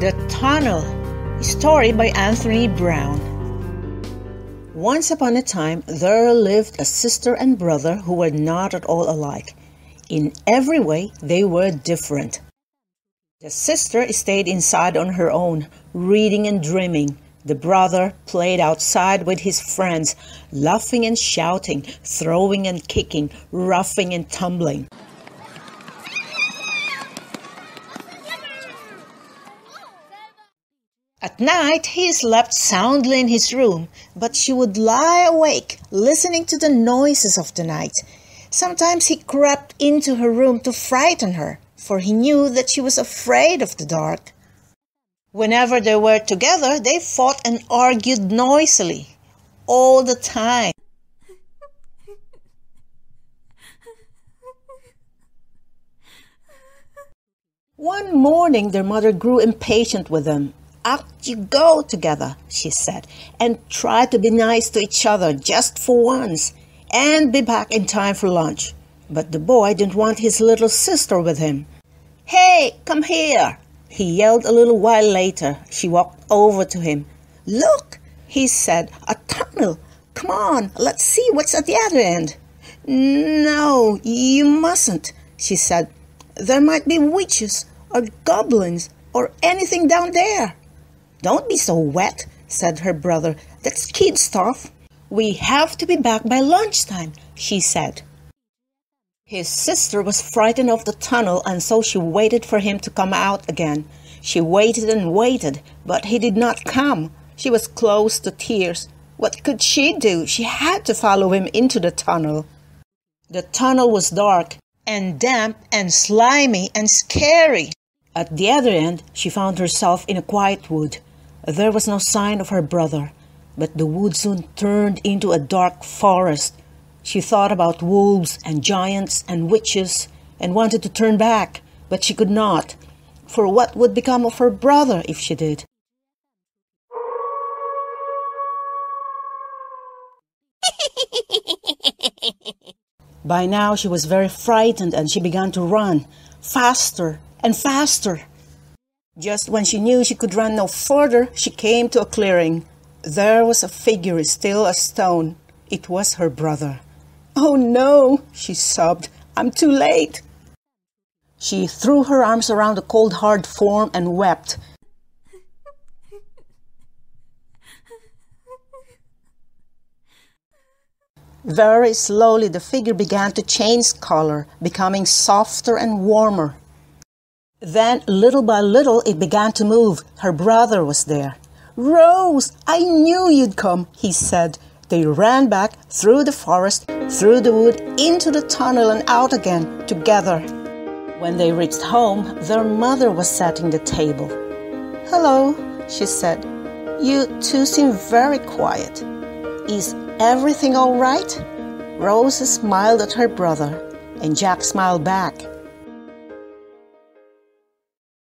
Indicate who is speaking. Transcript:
Speaker 1: The Tunnel, story by Anthony Browne. Once upon a time, there lived a sister and brother who were not at all alike. In every way, they were different. The sister stayed inside on her own, reading and dreaming. The brother played outside with his friends, laughing and shouting, throwing and kicking, roughing and tumbling. Night he slept soundly in his room, but she would lie awake, listening to the noises of the night. Sometimes he crept into her room to frighten her, for he knew that she was afraid of the dark. Whenever they were together, they fought and argued noisily, all the time. One morning, their mother grew impatient with them out you go together, she said, and try to be nice to each other just for once, and be back in time for lunch. But the boy didn't want his little sister with him. Hey, come here! He yelled a little while later. She walked over to him. Look, he said, a tunnel. Come on, let's see what's at the other end. No, you mustn't, she said. There might be witches or goblins or anything down there. Don't be so wet, said her brother. That's kid stuff. We have to be back by lunchtime, she said. His sister was frightened of the tunnel, and so she waited for him to come out again. She waited and waited, but he did not come. She was close to tears. What could she do? She had to follow him into the tunnel. The tunnel was dark and damp and slimy and scary. At the other end, she found herself in a quiet wood. There was no sign of her brother, but the wood soon turned into a dark forest. She thought about wolves and giants and witches and wanted to turn back, but she could not. For what would become of her brother if she did? By now she was very frightened and she began to run faster and faster. Just when she knew she could run no further, she came to a clearing. There was a figure still as stone. It was her brother. Oh no, she sobbed. I'm too late. She threw her arms around the cold, hard form and wept. Very slowly, the figure began to change color, becoming softer and warmer. Then, little by little, it began to move. Her brother was there. Rose, I knew you'd come, he said. They ran back through the forest, through the wood, into the tunnel, and out again, together. When they reached home, their mother was setting the table. Hello, she said. You two seem very quiet. Is everything all right? Rose smiled at her brother, and Jack smiled back.